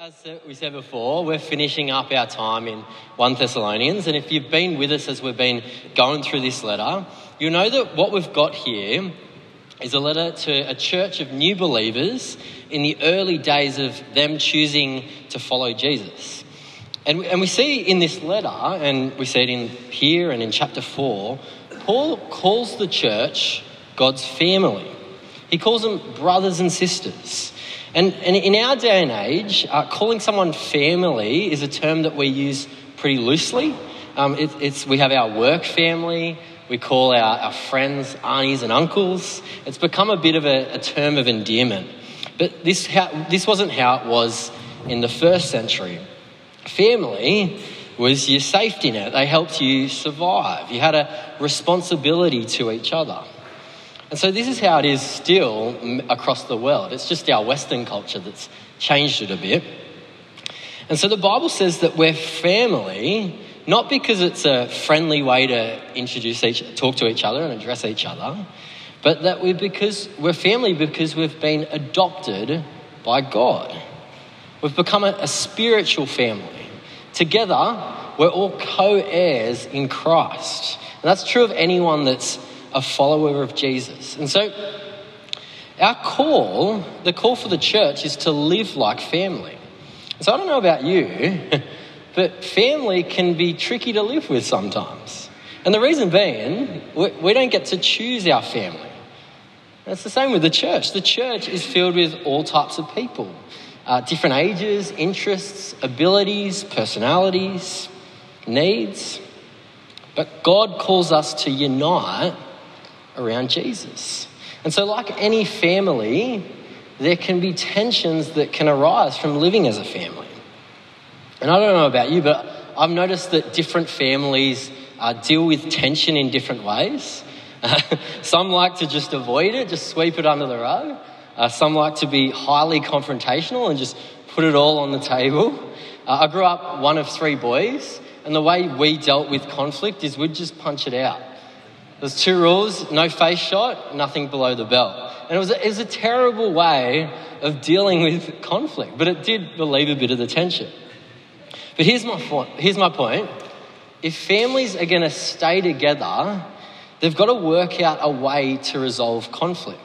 as uh, we said before, we're finishing up our time in 1 Thessalonians. And if you've been with us as we've been going through this letter, you'll know that what we've got here is a letter to a church of new believers in the early days of them choosing to follow Jesus. And, and we see in this letter, and we see it in here and in chapter 4, Paul calls the church God's family. He calls them brothers and sisters. And, and in our day and age, uh, calling someone family is a term that we use pretty loosely. Um, it, it's, we have our work family, we call our, our friends aunties and uncles. It's become a bit of a, a term of endearment. But this, how, this wasn't how it was in the first century. Family was your safety net, they helped you survive. You had a responsibility to each other. And so this is how it is still across the world. It's just our Western culture that's changed it a bit. And so the Bible says that we're family, not because it's a friendly way to introduce each, talk to each other and address each other, but that we're because we're family because we've been adopted by God. We've become a, a spiritual family. Together, we're all co-heirs in Christ. And that's true of anyone that's a follower of Jesus. And so, our call, the call for the church, is to live like family. So, I don't know about you, but family can be tricky to live with sometimes. And the reason being, we don't get to choose our family. It's the same with the church. The church is filled with all types of people uh, different ages, interests, abilities, personalities, needs. But God calls us to unite around Jesus. And so, like any family, there can be tensions that can arise from living as a family. And I don't know about you, but I've noticed that different families uh, deal with tension in different ways. some like to just avoid it, just sweep it under the rug. Uh, some like to be highly confrontational and just put it all on the table. Uh, I grew up one of three boys, and the way we dealt with conflict is we'd just punch it out. There's two rules no face shot, nothing below the belt. And it was, a, it was a terrible way of dealing with conflict, but it did relieve a bit of the tension. But here's my, here's my point if families are going to stay together, they've got to work out a way to resolve conflict.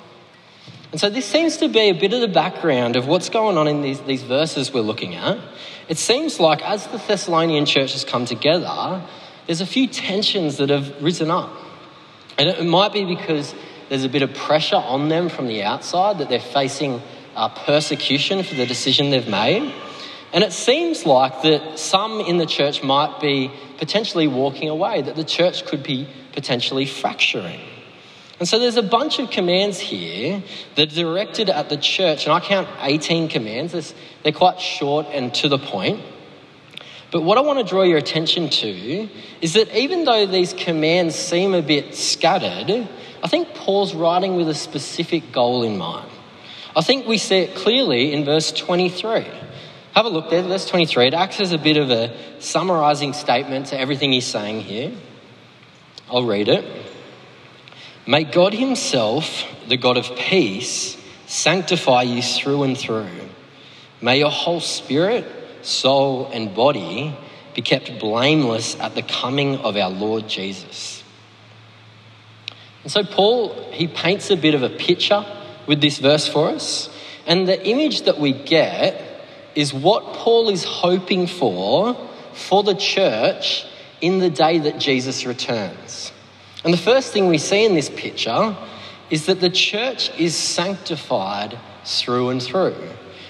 And so this seems to be a bit of the background of what's going on in these, these verses we're looking at. It seems like as the Thessalonian church has come together, there's a few tensions that have risen up. And it might be because there's a bit of pressure on them from the outside that they're facing uh, persecution for the decision they've made. And it seems like that some in the church might be potentially walking away, that the church could be potentially fracturing. And so there's a bunch of commands here that are directed at the church, and I count 18 commands. They're quite short and to the point. But what I want to draw your attention to is that even though these commands seem a bit scattered, I think Paul's writing with a specific goal in mind. I think we see it clearly in verse 23. Have a look there, verse 23. It acts as a bit of a summarizing statement to everything he's saying here. I'll read it. May God Himself, the God of peace, sanctify you through and through. May your whole spirit, soul, and body be kept blameless at the coming of our Lord Jesus. And so, Paul, he paints a bit of a picture with this verse for us. And the image that we get is what Paul is hoping for for the church in the day that Jesus returns. And the first thing we see in this picture is that the church is sanctified through and through.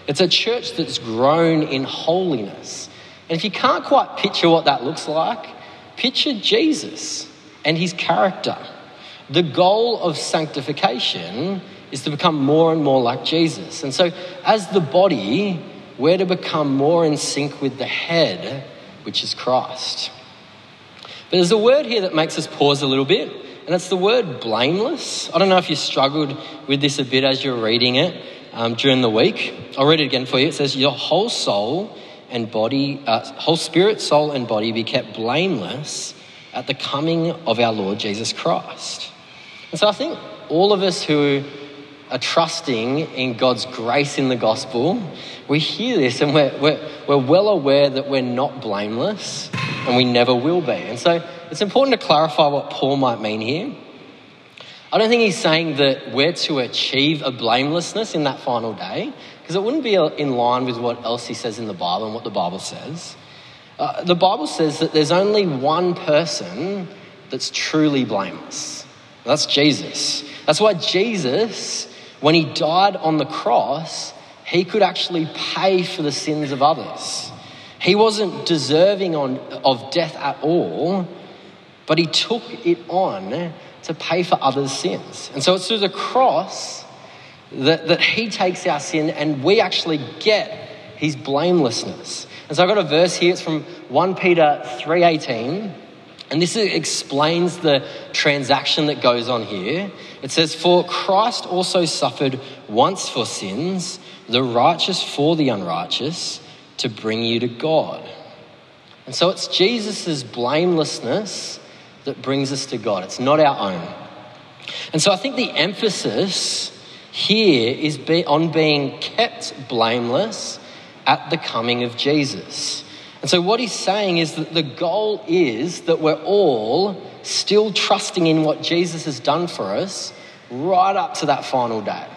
It's a church that's grown in holiness. And if you can't quite picture what that looks like, picture Jesus and his character. The goal of sanctification is to become more and more like Jesus. And so, as the body, we're to become more in sync with the head, which is Christ. But there's a word here that makes us pause a little bit, and it's the word blameless. I don't know if you struggled with this a bit as you're reading it um, during the week. I'll read it again for you. It says, Your whole soul and body, uh, whole spirit, soul, and body be kept blameless at the coming of our Lord Jesus Christ. And so I think all of us who are trusting in God's grace in the gospel, we hear this and we're, we're, we're well aware that we're not blameless and we never will be. And so it's important to clarify what Paul might mean here. I don't think he's saying that we're to achieve a blamelessness in that final day, because it wouldn't be in line with what else he says in the Bible and what the Bible says. Uh, the Bible says that there's only one person that's truly blameless. That's Jesus. That's why Jesus, when he died on the cross, he could actually pay for the sins of others. He wasn't deserving on, of death at all, but he took it on to pay for others' sins. And so it's through the cross that, that he takes our sin and we actually get his blamelessness. And so I've got a verse here, it's from 1 Peter 3.18. And this explains the transaction that goes on here. It says, For Christ also suffered once for sins, the righteous for the unrighteous, to bring you to God. And so it's Jesus' blamelessness that brings us to God. It's not our own. And so I think the emphasis here is be, on being kept blameless at the coming of Jesus. And so what he's saying is that the goal is that we're all still trusting in what Jesus has done for us right up to that final day.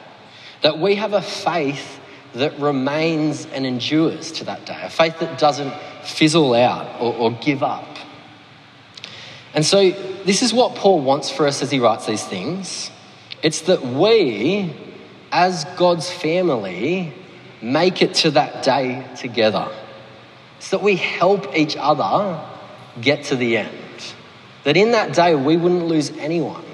That we have a faith that remains and endures to that day, a faith that doesn't fizzle out or, or give up. And so, this is what Paul wants for us as he writes these things. It's that we, as God's family, make it to that day together. It's that we help each other get to the end. That in that day, we wouldn't lose anyone.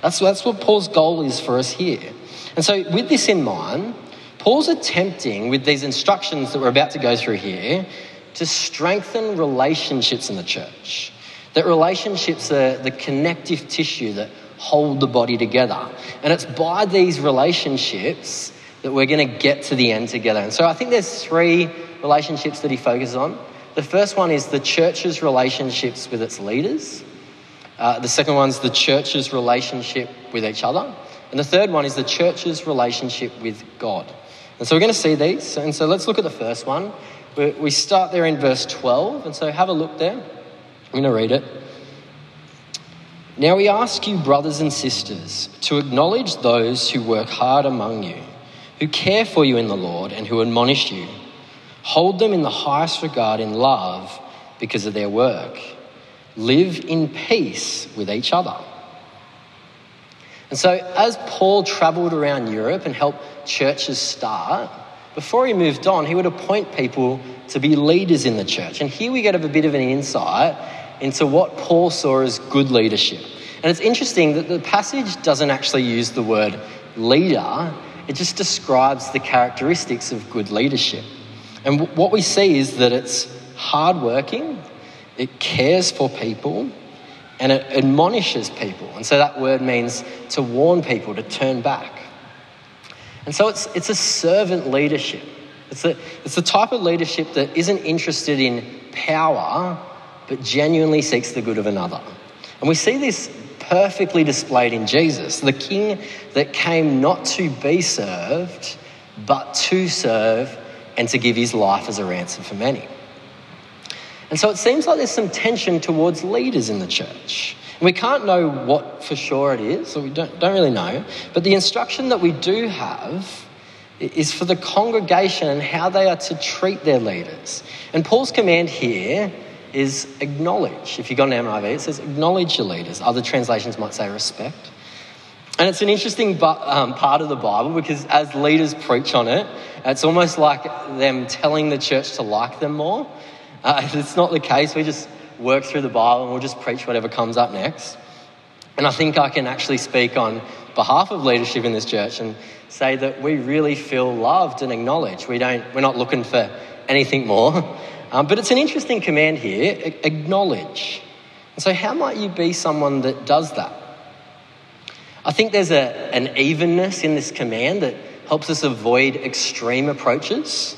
That's, that's what Paul's goal is for us here. And so, with this in mind, Paul's attempting, with these instructions that we're about to go through here, to strengthen relationships in the church. That relationships are the connective tissue that hold the body together. And it's by these relationships that we're going to get to the end together. And so I think there's three relationships that he focuses on. The first one is the church's relationships with its leaders. Uh, the second one is the church's relationship with each other. And the third one is the church's relationship with God. And so we're going to see these. And so let's look at the first one. We start there in verse 12. And so have a look there. I'm going to read it. Now we ask you, brothers and sisters, to acknowledge those who work hard among you, who care for you in the Lord, and who admonish you. Hold them in the highest regard in love because of their work. Live in peace with each other. And so, as Paul travelled around Europe and helped churches start, before he moved on, he would appoint people to be leaders in the church. And here we get a bit of an insight into what Paul saw as good leadership. And it's interesting that the passage doesn't actually use the word leader, it just describes the characteristics of good leadership. And what we see is that it's hardworking, it cares for people, and it admonishes people. And so that word means to warn people to turn back. And so it's, it's a servant leadership. It's, a, it's the type of leadership that isn't interested in power, but genuinely seeks the good of another. And we see this perfectly displayed in Jesus, the king that came not to be served, but to serve and to give his life as a ransom for many. And so it seems like there's some tension towards leaders in the church. And we can't know what for sure it is, or we don't, don't really know. But the instruction that we do have is for the congregation and how they are to treat their leaders. And Paul's command here is acknowledge. If you've got an NIV, it says acknowledge your leaders. Other translations might say respect. And it's an interesting um, part of the Bible because as leaders preach on it, it's almost like them telling the church to like them more. Uh, it's not the case. We just work through the Bible and we'll just preach whatever comes up next. And I think I can actually speak on behalf of leadership in this church and say that we really feel loved and acknowledged. We don't, we're not looking for anything more. Um, but it's an interesting command here acknowledge. And so, how might you be someone that does that? I think there's a, an evenness in this command that helps us avoid extreme approaches.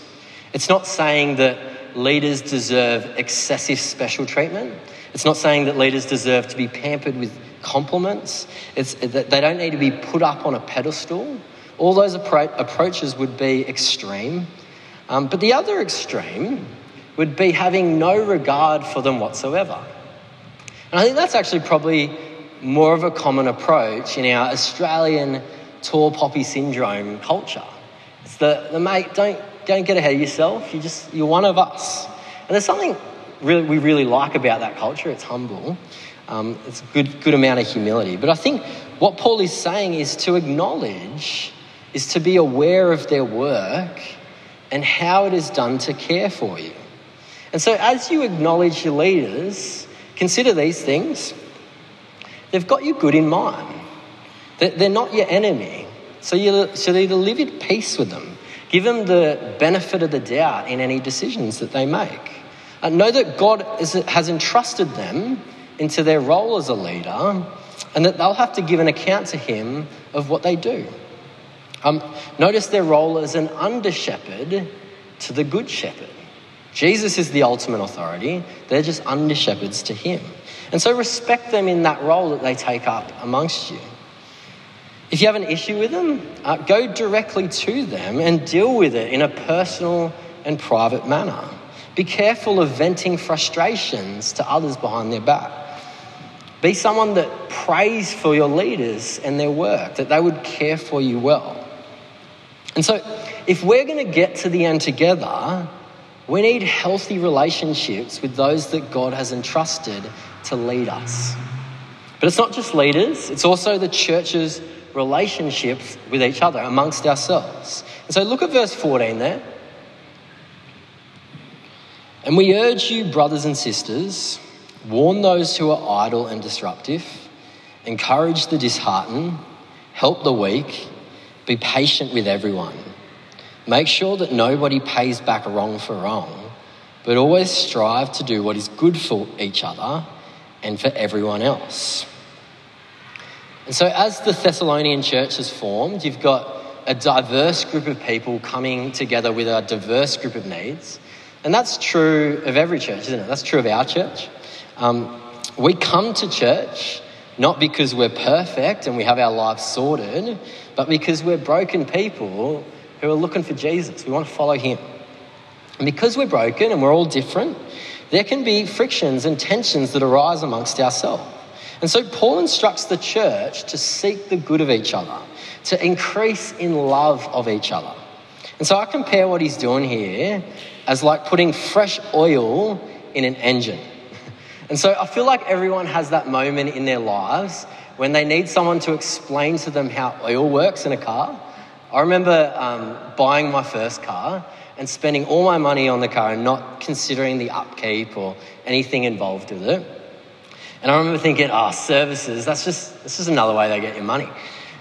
It's not saying that leaders deserve excessive special treatment. It's not saying that leaders deserve to be pampered with compliments. It's that they don't need to be put up on a pedestal all those appro- approaches would be extreme. Um, but the other extreme would be having no regard for them whatsoever. And I think that's actually probably more of a common approach in our Australian tall poppy syndrome culture. It's the, the mate, don't, don't get ahead of yourself. You just, you're one of us. And there's something really, we really like about that culture. It's humble. Um, it's a good, good amount of humility. But I think what Paul is saying is to acknowledge, is to be aware of their work and how it is done to care for you. And so as you acknowledge your leaders, consider these things. They've got you good in mind. They're not your enemy. So you should either live at peace with them, give them the benefit of the doubt in any decisions that they make. Uh, know that God has entrusted them into their role as a leader and that they'll have to give an account to Him of what they do. Um, notice their role as an under shepherd to the good shepherd. Jesus is the ultimate authority, they're just under shepherds to Him. And so respect them in that role that they take up amongst you. If you have an issue with them, uh, go directly to them and deal with it in a personal and private manner. Be careful of venting frustrations to others behind their back. Be someone that prays for your leaders and their work, that they would care for you well. And so, if we're going to get to the end together, we need healthy relationships with those that God has entrusted to lead us. But it's not just leaders, it's also the church's relationships with each other, amongst ourselves. And so look at verse 14 there. And we urge you, brothers and sisters, warn those who are idle and disruptive, encourage the disheartened, help the weak, be patient with everyone. Make sure that nobody pays back wrong for wrong, but always strive to do what is good for each other and for everyone else. And so, as the Thessalonian church has formed, you've got a diverse group of people coming together with a diverse group of needs. And that's true of every church, isn't it? That's true of our church. Um, we come to church not because we're perfect and we have our lives sorted, but because we're broken people who are looking for Jesus. We want to follow him. And because we're broken and we're all different, there can be frictions and tensions that arise amongst ourselves. And so Paul instructs the church to seek the good of each other, to increase in love of each other. And so I compare what he's doing here as like putting fresh oil in an engine. And so I feel like everyone has that moment in their lives when they need someone to explain to them how oil works in a car. I remember um, buying my first car and spending all my money on the car and not considering the upkeep or anything involved with it. And I remember thinking, oh, services, that's just, that's just another way they get your money.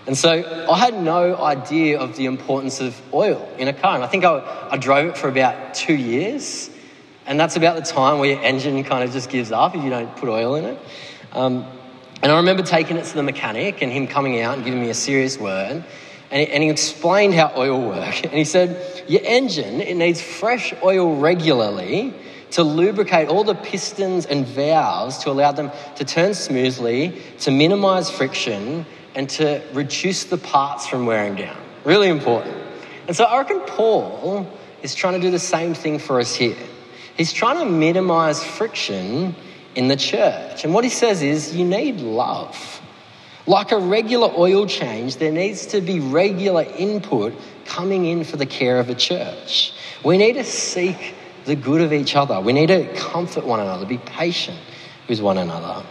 And so I had no idea of the importance of oil in a car. And I think I, I drove it for about two years. And that's about the time where your engine kind of just gives up if you don't put oil in it. Um, and I remember taking it to the mechanic and him coming out and giving me a serious word. And he, and he explained how oil works. And he said, Your engine, it needs fresh oil regularly to lubricate all the pistons and valves to allow them to turn smoothly, to minimize friction, and to reduce the parts from wearing down. Really important. And so I reckon Paul is trying to do the same thing for us here. He's trying to minimize friction in the church. And what he says is you need love. Like a regular oil change, there needs to be regular input coming in for the care of a church. We need to seek the good of each other. We need to comfort one another, be patient with one another.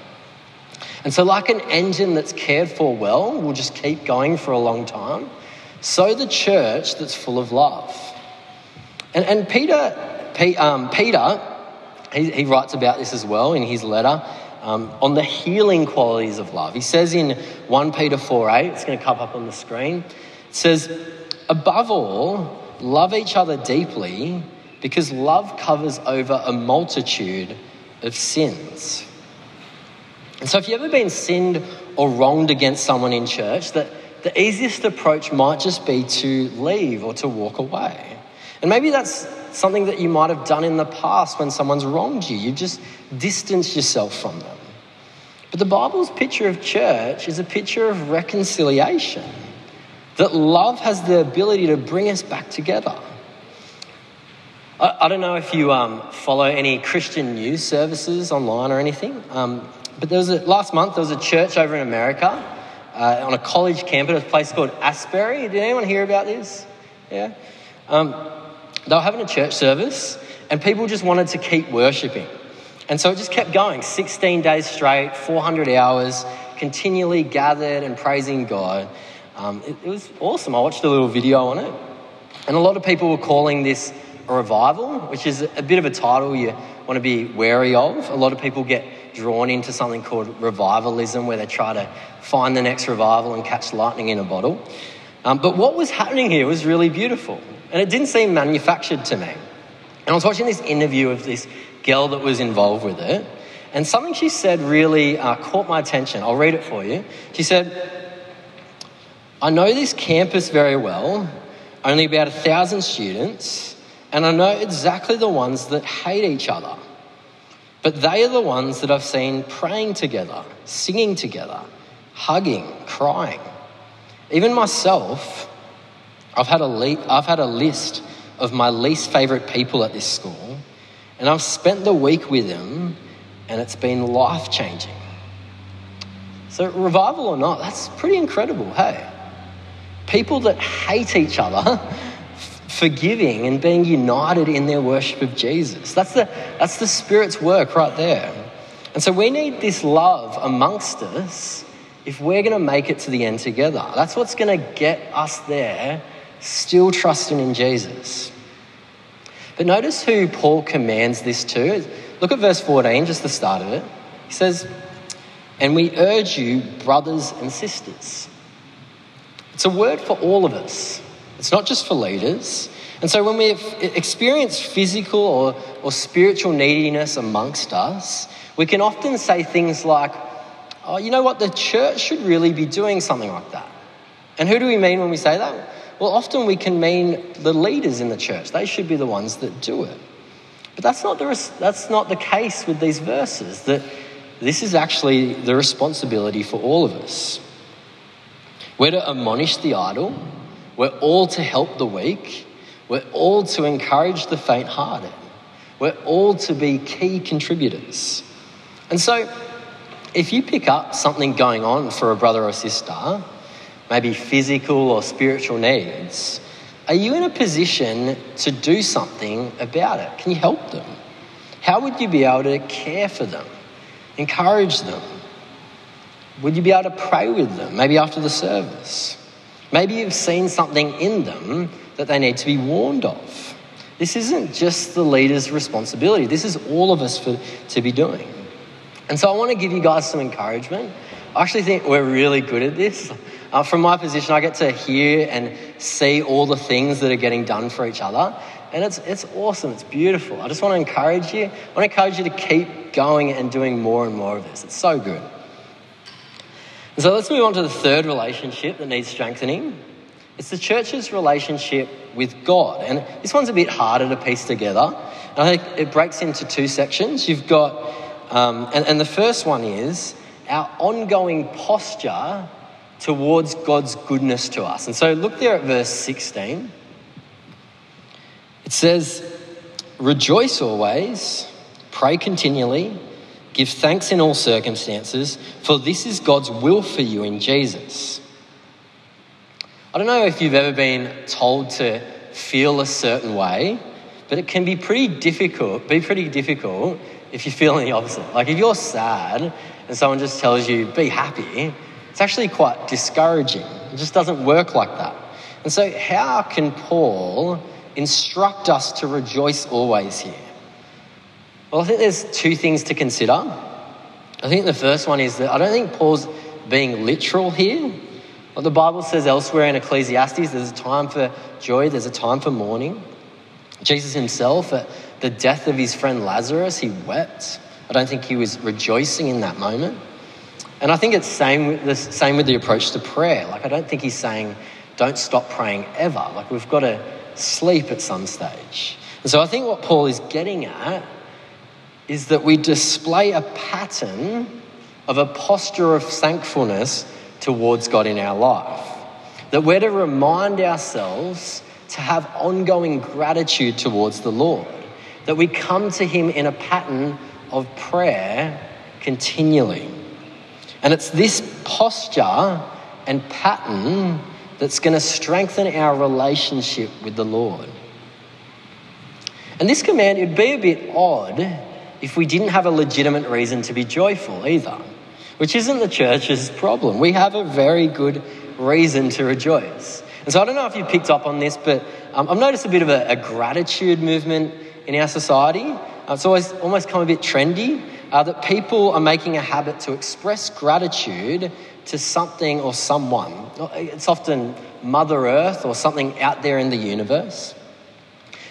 And so, like an engine that's cared for well will just keep going for a long time, so the church that's full of love. And, and Peter, um, Peter he, he, writes about this as well in his letter um, on the healing qualities of love. He says in 1 Peter 4 8, it's going to come up on the screen, it says, Above all, love each other deeply because love covers over a multitude of sins. And so, if you've ever been sinned or wronged against someone in church, that the easiest approach might just be to leave or to walk away. And maybe that's something that you might have done in the past when someone's wronged you. You just distance yourself from them. But the Bible's picture of church is a picture of reconciliation. that love has the ability to bring us back together. I, I don't know if you um, follow any Christian news services online or anything, um, but there was a, last month there was a church over in America uh, on a college campus, a place called Asbury. Did anyone hear about this? Yeah. Um, they were having a church service, and people just wanted to keep worshipping. And so it just kept going 16 days straight, 400 hours, continually gathered and praising God. Um, it, it was awesome. I watched a little video on it. And a lot of people were calling this a revival, which is a bit of a title you want to be wary of. A lot of people get drawn into something called revivalism, where they try to find the next revival and catch lightning in a bottle. Um, but what was happening here was really beautiful, and it didn't seem manufactured to me. And I was watching this interview of this girl that was involved with it, and something she said really uh, caught my attention. I'll read it for you. She said, I know this campus very well, only about a thousand students, and I know exactly the ones that hate each other. But they are the ones that I've seen praying together, singing together, hugging, crying. Even myself, I've had a, le- I've had a list of my least favourite people at this school, and I've spent the week with them, and it's been life changing. So, revival or not, that's pretty incredible, hey? People that hate each other forgiving and being united in their worship of Jesus. That's the, that's the Spirit's work right there. And so we need this love amongst us if we're going to make it to the end together. That's what's going to get us there, still trusting in Jesus. But notice who Paul commands this to. Look at verse 14, just the start of it. He says, And we urge you, brothers and sisters. It's a word for all of us. It's not just for leaders. And so when we experience physical or, or spiritual neediness amongst us, we can often say things like, oh, you know what, the church should really be doing something like that. And who do we mean when we say that? Well, often we can mean the leaders in the church. They should be the ones that do it. But that's not the, that's not the case with these verses, that this is actually the responsibility for all of us. We're to admonish the idle, we're all to help the weak. We're all to encourage the faint hearted. We're all to be key contributors. And so, if you pick up something going on for a brother or sister, maybe physical or spiritual needs, are you in a position to do something about it? Can you help them? How would you be able to care for them, encourage them? Would you be able to pray with them, maybe after the service? Maybe you've seen something in them that they need to be warned of. This isn't just the leader's responsibility, this is all of us for, to be doing. And so I want to give you guys some encouragement. I actually think we're really good at this. Uh, from my position, I get to hear and see all the things that are getting done for each other. And it's, it's awesome, it's beautiful. I just want to encourage you. I want to encourage you to keep going and doing more and more of this. It's so good. And so let's move on to the third relationship that needs strengthening. It's the church's relationship with God. And this one's a bit harder to piece together. And I think it breaks into two sections. You've got, um, and, and the first one is our ongoing posture towards God's goodness to us. And so look there at verse 16. It says, Rejoice always, pray continually Give thanks in all circumstances, for this is God's will for you in Jesus. I don't know if you've ever been told to feel a certain way, but it can be pretty difficult, be pretty difficult if you're feeling the opposite. Like if you're sad and someone just tells you, be happy, it's actually quite discouraging. It just doesn't work like that. And so, how can Paul instruct us to rejoice always here? Well, I think there's two things to consider. I think the first one is that I don't think Paul's being literal here. What the Bible says elsewhere in Ecclesiastes, there's a time for joy, there's a time for mourning. Jesus himself, at the death of his friend Lazarus, he wept. I don't think he was rejoicing in that moment. And I think it's same with the same with the approach to prayer. Like I don't think he's saying don't stop praying ever. Like we've got to sleep at some stage. And so I think what Paul is getting at is that we display a pattern of a posture of thankfulness towards God in our life. that we're to remind ourselves to have ongoing gratitude towards the Lord, that we come to Him in a pattern of prayer continually. And it's this posture and pattern that's going to strengthen our relationship with the Lord. And this command, it'd be a bit odd if we didn't have a legitimate reason to be joyful either, which isn't the church's problem. We have a very good reason to rejoice. And so I don't know if you picked up on this, but um, I've noticed a bit of a, a gratitude movement in our society. Uh, it's always almost come a bit trendy uh, that people are making a habit to express gratitude to something or someone. It's often Mother Earth or something out there in the universe.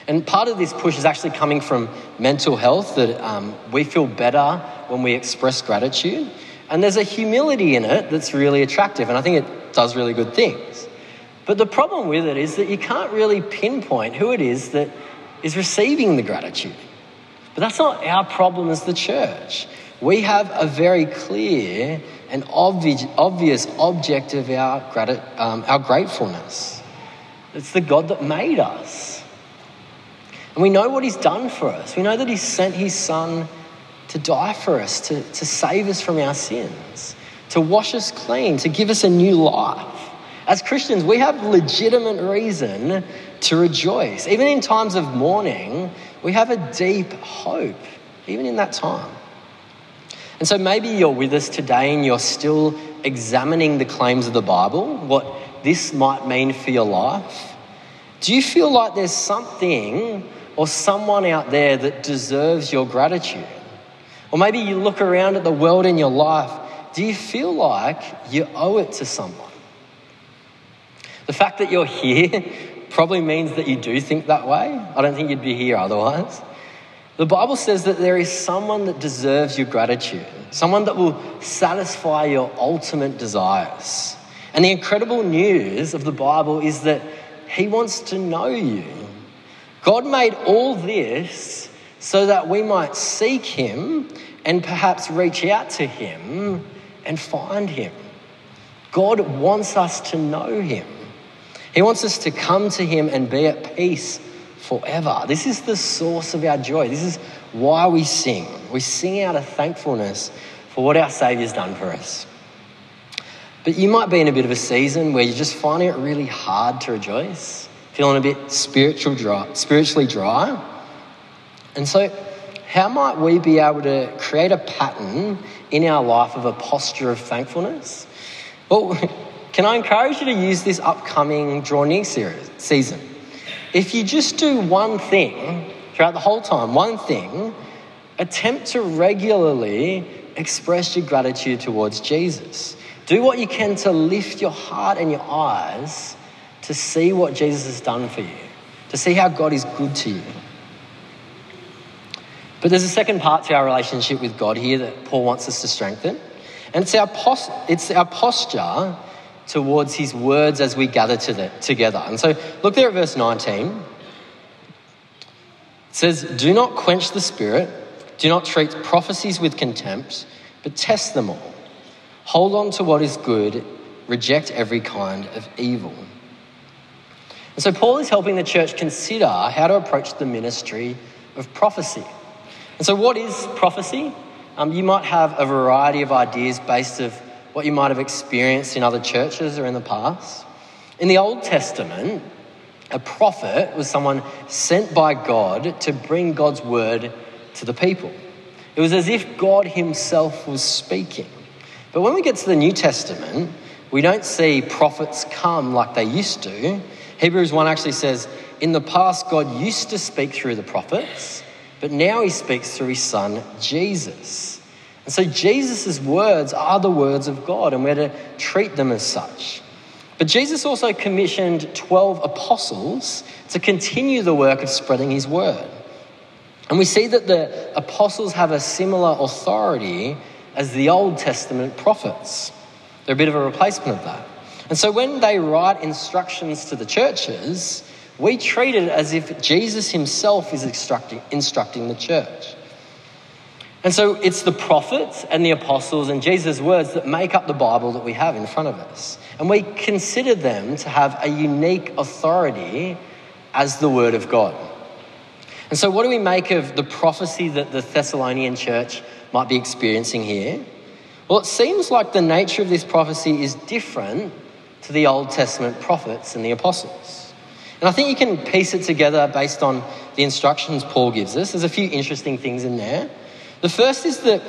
And part of this push is actually coming from mental health, that um, we feel better when we express gratitude. And there's a humility in it that's really attractive, and I think it does really good things. But the problem with it is that you can't really pinpoint who it is that is receiving the gratitude. But that's not our problem as the church. We have a very clear and obvious, object of our, grat- um, our gratefulness. It's the God that made us. And we know what He's done for us. We know that He sent His Son to die for us, to, to save us from our sins, to wash us clean, to give us a new life. As Christians, we have legitimate reason to rejoice. Even in times of mourning, we have a deep hope, even in that time. And so maybe you're with us today and you're still examining the claims of the Bible, what this might mean for your life. Do you feel like there's something or someone out there that deserves your gratitude? Or maybe you look around at the world in your life, do you feel like you owe it to someone? The fact that you're here probably means that you do think that way. I don't think you'd be here otherwise. The Bible says that there is someone that deserves your gratitude, someone that will satisfy your ultimate desires. And the incredible news of the Bible is that He wants to know you. God made all this so that we might seek Him and perhaps reach out to Him and find Him. God wants us to know Him. He wants us to come to Him and be at peace forever. This is the source of our joy. This is why we sing. We sing out of thankfulness for what our Saviour's done for us. But you might be in a bit of a season where you're just finding it really hard to rejoice, feeling a bit spiritual dry, spiritually dry. And so, how might we be able to create a pattern in our life of a posture of thankfulness? Well, can I encourage you to use this upcoming Draw Near series, season? If you just do one thing throughout the whole time, one thing, attempt to regularly express your gratitude towards Jesus. Do what you can to lift your heart and your eyes to see what Jesus has done for you, to see how God is good to you. But there's a second part to our relationship with God here that Paul wants us to strengthen. And it's our, pos- it's our posture towards his words as we gather to the, together. And so look there at verse 19. It says, Do not quench the spirit, do not treat prophecies with contempt, but test them all. Hold on to what is good, reject every kind of evil. And so Paul is helping the church consider how to approach the ministry of prophecy. And so, what is prophecy? Um, you might have a variety of ideas based of what you might have experienced in other churches or in the past. In the Old Testament, a prophet was someone sent by God to bring God's word to the people. It was as if God Himself was speaking. But when we get to the New Testament, we don't see prophets come like they used to. Hebrews 1 actually says, In the past, God used to speak through the prophets, but now He speaks through His Son, Jesus. And so Jesus' words are the words of God, and we're to treat them as such. But Jesus also commissioned 12 apostles to continue the work of spreading his word. And we see that the apostles have a similar authority as the Old Testament prophets. They're a bit of a replacement of that. And so when they write instructions to the churches, we treat it as if Jesus himself is instructing, instructing the church. And so it's the prophets and the apostles and Jesus' words that make up the Bible that we have in front of us. And we consider them to have a unique authority as the Word of God. And so, what do we make of the prophecy that the Thessalonian church might be experiencing here? Well, it seems like the nature of this prophecy is different to the Old Testament prophets and the apostles. And I think you can piece it together based on the instructions Paul gives us. There's a few interesting things in there. The first is that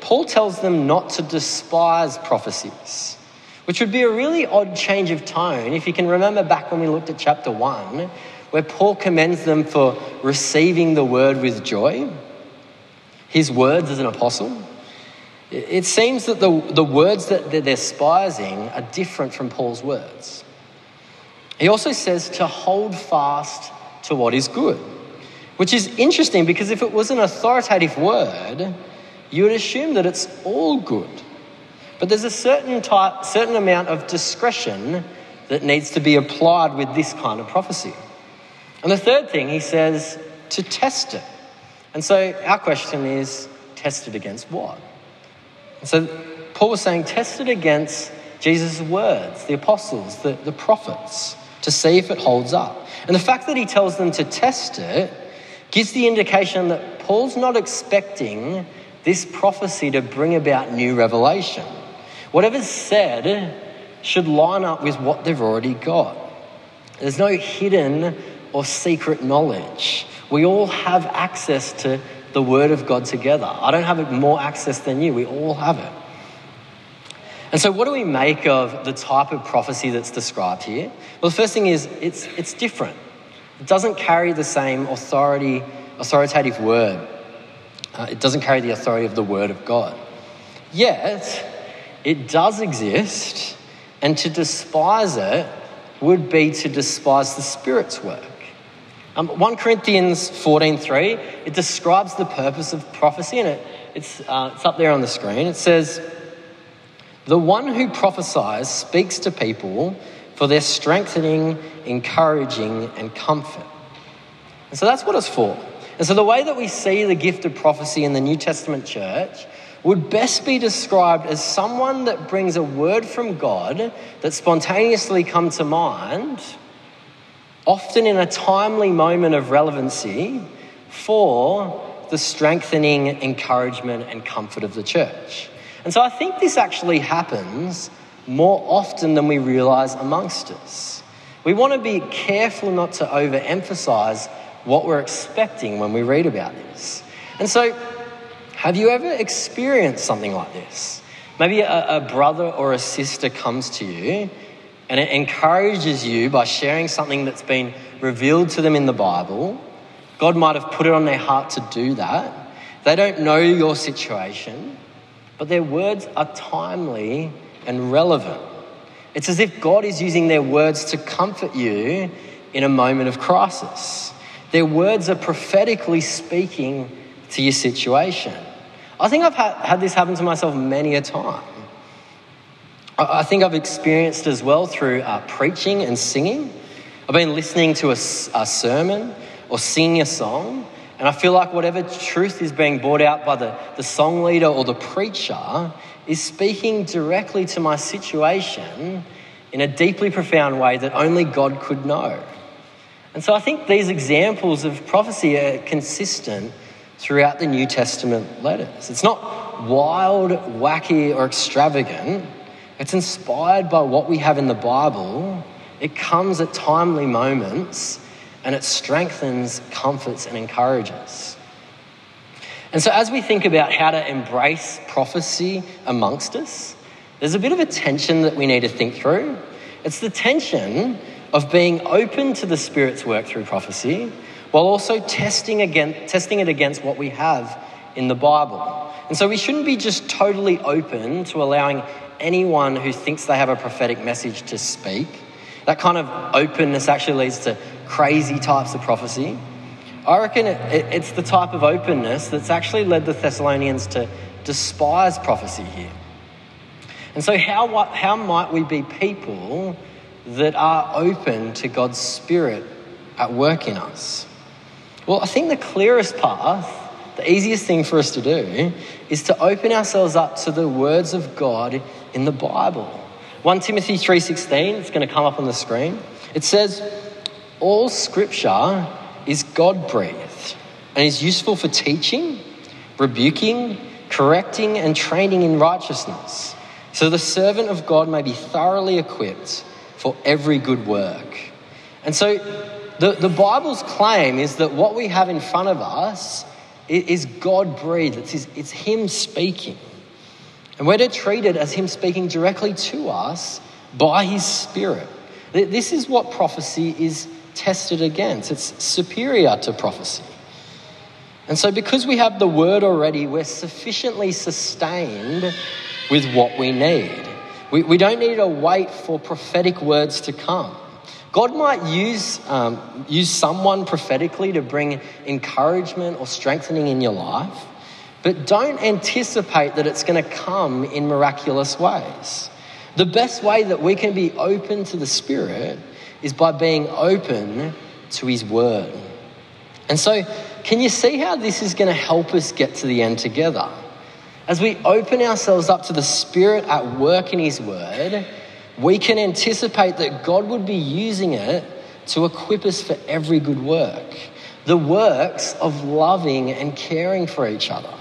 Paul tells them not to despise prophecies, which would be a really odd change of tone if you can remember back when we looked at chapter 1, where Paul commends them for receiving the word with joy, his words as an apostle. It seems that the, the words that they're despising are different from Paul's words. He also says to hold fast to what is good, which is interesting because if it was an authoritative word, you would assume that it's all good. But there's a certain type, certain amount of discretion that needs to be applied with this kind of prophecy. And the third thing, he says to test it. And so our question is test it against what? And so Paul was saying test it against Jesus' words, the apostles, the, the prophets to see if it holds up. And the fact that he tells them to test it gives the indication that Paul's not expecting this prophecy to bring about new revelation. Whatever's said should line up with what they've already got. There's no hidden or secret knowledge. We all have access to the Word of God together. I don't have more access than you, we all have it. And so, what do we make of the type of prophecy that's described here? Well, the first thing is it's, it's different. It doesn't carry the same authority, authoritative word. Uh, it doesn't carry the authority of the Word of God. Yet, it does exist, and to despise it would be to despise the Spirit's work. Um, 1 Corinthians 14.3, it describes the purpose of prophecy, and it, it's, uh, it's up there on the screen. It says, the one who prophesies speaks to people for their strengthening, encouraging, and comfort. And so that's what it's for. And so the way that we see the gift of prophecy in the New Testament church would best be described as someone that brings a word from God that spontaneously comes to mind, often in a timely moment of relevancy for the strengthening, encouragement, and comfort of the church. And so I think this actually happens more often than we realize amongst us. We want to be careful not to overemphasize what we're expecting when we read about this. And so, have you ever experienced something like this? Maybe a, a brother or a sister comes to you and it encourages you by sharing something that's been revealed to them in the Bible. God might have put it on their heart to do that. They don't know your situation, but their words are timely and relevant. It's as if God is using their words to comfort you in a moment of crisis. Their words are prophetically speaking to your situation. I think I've had, this happen to myself many a time. I, I think I've experienced as well through uh, preaching and singing. I've been listening to a, a sermon or singing a song, and I feel like whatever truth is being brought out by the, the song leader or the preacher is speaking directly to my situation in a deeply profound way that only God could know. And so I think these examples of prophecy are consistent throughout the New Testament letters. It's not wild, wacky, or extravagant, it's inspired by what we have in the Bible. It comes at timely moments and it strengthens, comforts, and encourages. And so, as we think about how to embrace prophecy amongst us, there's a bit of a tension that we need to think through. It's the tension of being open to the Spirit's work through prophecy while also testing, again, testing it against what we have in the Bible. And so, we shouldn't be just totally open to allowing anyone who thinks they have a prophetic message to speak. That kind of openness actually leads to crazy types of prophecy. I reckon it, it, it's the type of openness that's actually led the Thessalonians to despise prophecy here. And so, how, how might we be people that are open to God's Spirit at work in us? Well, I think the clearest path the easiest thing for us to do is to open ourselves up to the words of God in the Bible. 1 Timothy 3:16, it's going to come up on the screen. It says, "All scripture is God-breathed and is useful for teaching, rebuking, correcting and training in righteousness, so the servant of God may be thoroughly equipped for every good work." And so the, the Bible's claim is that what we have in front of us is God breathed, it's, his, it's Him speaking. And we're to treat it as Him speaking directly to us by His Spirit. This is what prophecy is tested against, it's superior to prophecy. And so, because we have the word already, we're sufficiently sustained with what we need. We, we don't need to wait for prophetic words to come. God might use, um, use someone prophetically to bring encouragement or strengthening in your life, but don't anticipate that it's going to come in miraculous ways. The best way that we can be open to the Spirit is by being open to His Word. And so, can you see how this is going to help us get to the end together? As we open ourselves up to the Spirit at work in His Word, we can anticipate that God would be using it to equip us for every good work. The works of loving and caring for each other.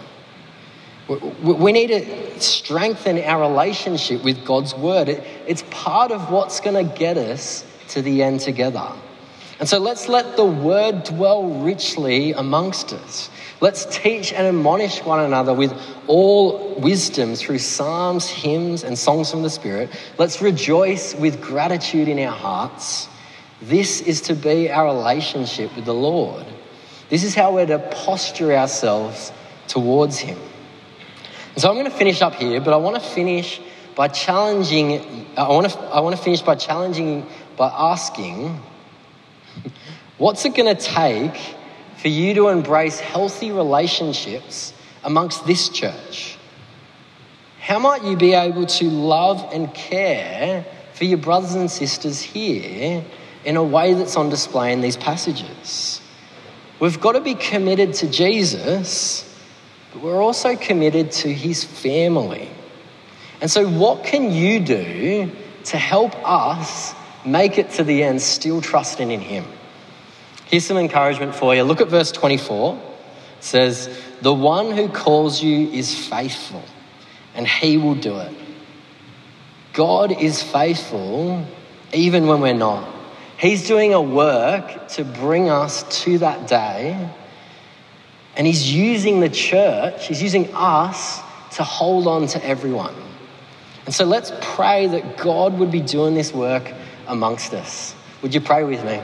We need to strengthen our relationship with God's word. It's part of what's going to get us to the end together. And so let's let the word dwell richly amongst us. Let's teach and admonish one another with all wisdom through psalms, hymns, and songs from the Spirit. Let's rejoice with gratitude in our hearts. This is to be our relationship with the Lord. This is how we're to posture ourselves towards Him. And so I'm going to finish up here, but I want to finish by challenging, I want to, I want to finish by challenging, by asking, what's it going to take for you to embrace healthy relationships amongst this church? How might you be able to love and care for your brothers and sisters here in a way that's on display in these passages? We've got to be committed to Jesus, but we're also committed to his family. And so, what can you do to help us make it to the end still trusting in him? Here's some encouragement for you. Look at verse 24. It says, The one who calls you is faithful, and he will do it. God is faithful even when we're not. He's doing a work to bring us to that day. And He's using the church, He's using us to hold on to everyone. And so let's pray that God would be doing this work amongst us. Would you pray with me?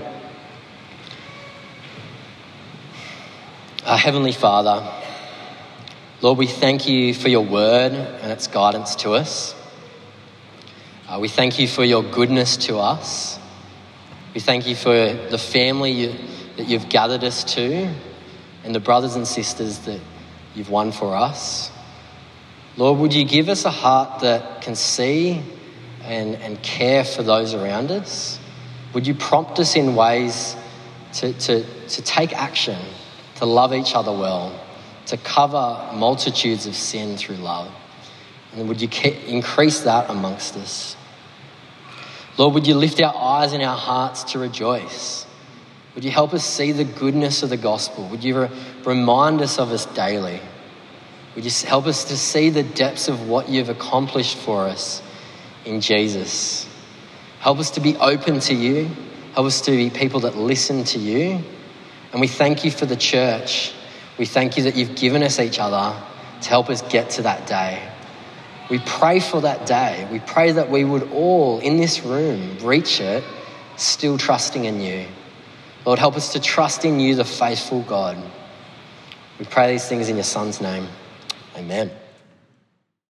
Our Heavenly Father, Lord, we thank you for your word and its guidance to us. Uh, we thank you for your goodness to us. We thank you for the family you, that you've gathered us to and the brothers and sisters that you've won for us. Lord, would you give us a heart that can see and, and care for those around us? Would you prompt us in ways to, to, to take action to love each other well, to cover multitudes of sin through love. And would you increase that amongst us? Lord, would you lift our eyes and our hearts to rejoice? Would you help us see the goodness of the gospel? Would you re- remind us of us daily? Would you help us to see the depths of what you've accomplished for us in Jesus? Help us to be open to you. Help us to be people that listen to you and we thank you for the church. We thank you that you've given us each other to help us get to that day. We pray for that day. We pray that we would all in this room reach it still trusting in you. Lord, help us to trust in you, the faithful God. We pray these things in your Son's name. Amen.